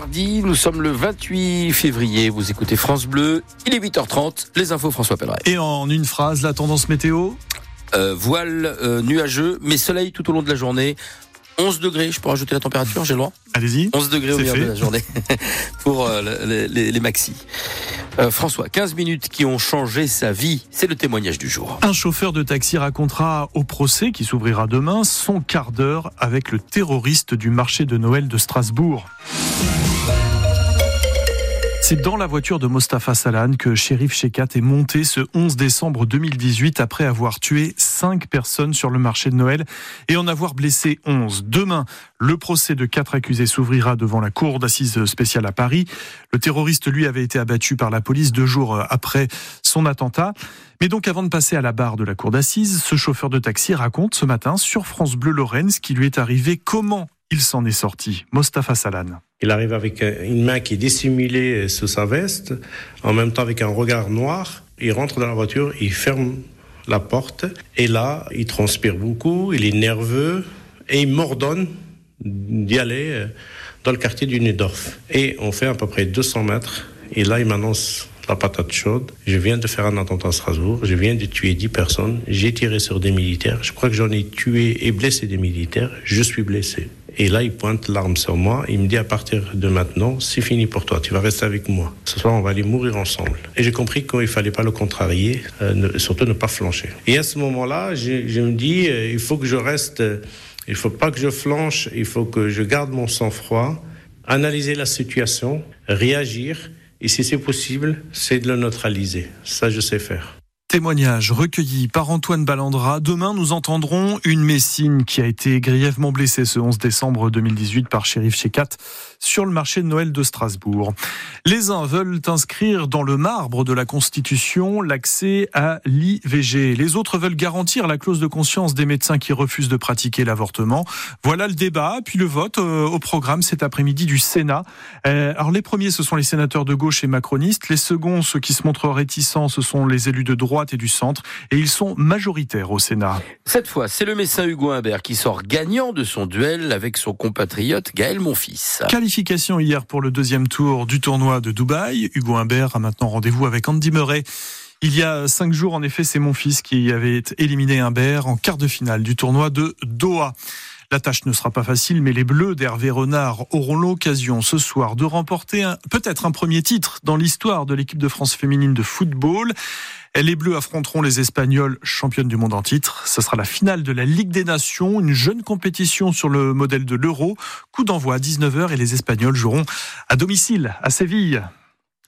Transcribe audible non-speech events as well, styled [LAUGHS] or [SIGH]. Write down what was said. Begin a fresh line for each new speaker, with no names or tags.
mardi, nous sommes le 28 février. Vous écoutez France Bleu, il est 8h30. Les infos, François Pelleret.
Et en une phrase, la tendance météo?
Euh, Voile euh, nuageux, mais soleil tout au long de la journée. 11 degrés, je peux rajouter la température, j'ai le droit?
Allez-y.
11 degrés au milieu de la journée [LAUGHS] pour euh, les, les, les, maxis. Euh, François, 15 minutes qui ont changé sa vie, c'est le témoignage du jour.
Un chauffeur de taxi racontera au procès qui s'ouvrira demain son quart d'heure avec le terroriste du marché de Noël de Strasbourg. C'est dans la voiture de Mostafa Salan que Shérif Shekat est monté ce 11 décembre 2018 après avoir tué 5 personnes sur le marché de Noël et en avoir blessé 11. Demain, le procès de quatre accusés s'ouvrira devant la cour d'assises spéciale à Paris. Le terroriste, lui, avait été abattu par la police deux jours après son attentat. Mais donc, avant de passer à la barre de la cour d'assises, ce chauffeur de taxi raconte ce matin sur France Bleu Lorraine ce qui lui est arrivé, comment il s'en est sorti. Mostafa Salan.
Il arrive avec une main qui est dissimulée sous sa veste, en même temps avec un regard noir. Il rentre dans la voiture, il ferme la porte, et là, il transpire beaucoup, il est nerveux, et il m'ordonne d'y aller dans le quartier du Nudorf. Et on fait à peu près 200 mètres, et là, il m'annonce la patate chaude. Je viens de faire un attentat à Strasbourg. Je viens de tuer 10 personnes. J'ai tiré sur des militaires. Je crois que j'en ai tué et blessé des militaires. Je suis blessé. Et là, il pointe l'arme sur moi. Il me dit à partir de maintenant, c'est fini pour toi. Tu vas rester avec moi. Ce soir, on va aller mourir ensemble. Et j'ai compris qu'il fallait pas le contrarier, euh, surtout ne pas flancher. Et à ce moment-là, je, je, me dis, euh, il faut que je reste. Euh, il faut pas que je flanche. Il faut que je garde mon sang-froid, analyser la situation, réagir. Et si c'est possible, c'est de le neutraliser. Ça, je sais faire.
Témoignage recueilli par Antoine Ballandra. Demain, nous entendrons une Messine qui a été grièvement blessée ce 11 décembre 2018 par shérif Shekat sur le marché de Noël de Strasbourg. Les uns veulent inscrire dans le marbre de la Constitution l'accès à l'IVG. Les autres veulent garantir la clause de conscience des médecins qui refusent de pratiquer l'avortement. Voilà le débat, puis le vote euh, au programme cet après-midi du Sénat. Euh, alors les premiers, ce sont les sénateurs de gauche et macronistes. Les seconds, ceux qui se montrent réticents, ce sont les élus de droite et du centre, et ils sont majoritaires au Sénat.
Cette fois, c'est le médecin Hugo Imbert qui sort gagnant de son duel avec son compatriote Gaël Monfils.
Qualification hier pour le deuxième tour du tournoi de Dubaï. Hugo Imbert a maintenant rendez-vous avec Andy Murray. Il y a cinq jours, en effet, c'est mon fils qui avait éliminé Imbert en quart de finale du tournoi de Doha. La tâche ne sera pas facile, mais les Bleus d'Hervé Renard auront l'occasion ce soir de remporter peut-être un premier titre dans l'histoire de l'équipe de France féminine de football. Les Bleus affronteront les Espagnols championnes du monde en titre. Ce sera la finale de la Ligue des Nations, une jeune compétition sur le modèle de l'Euro. Coup d'envoi à 19h et les Espagnols joueront à domicile à Séville.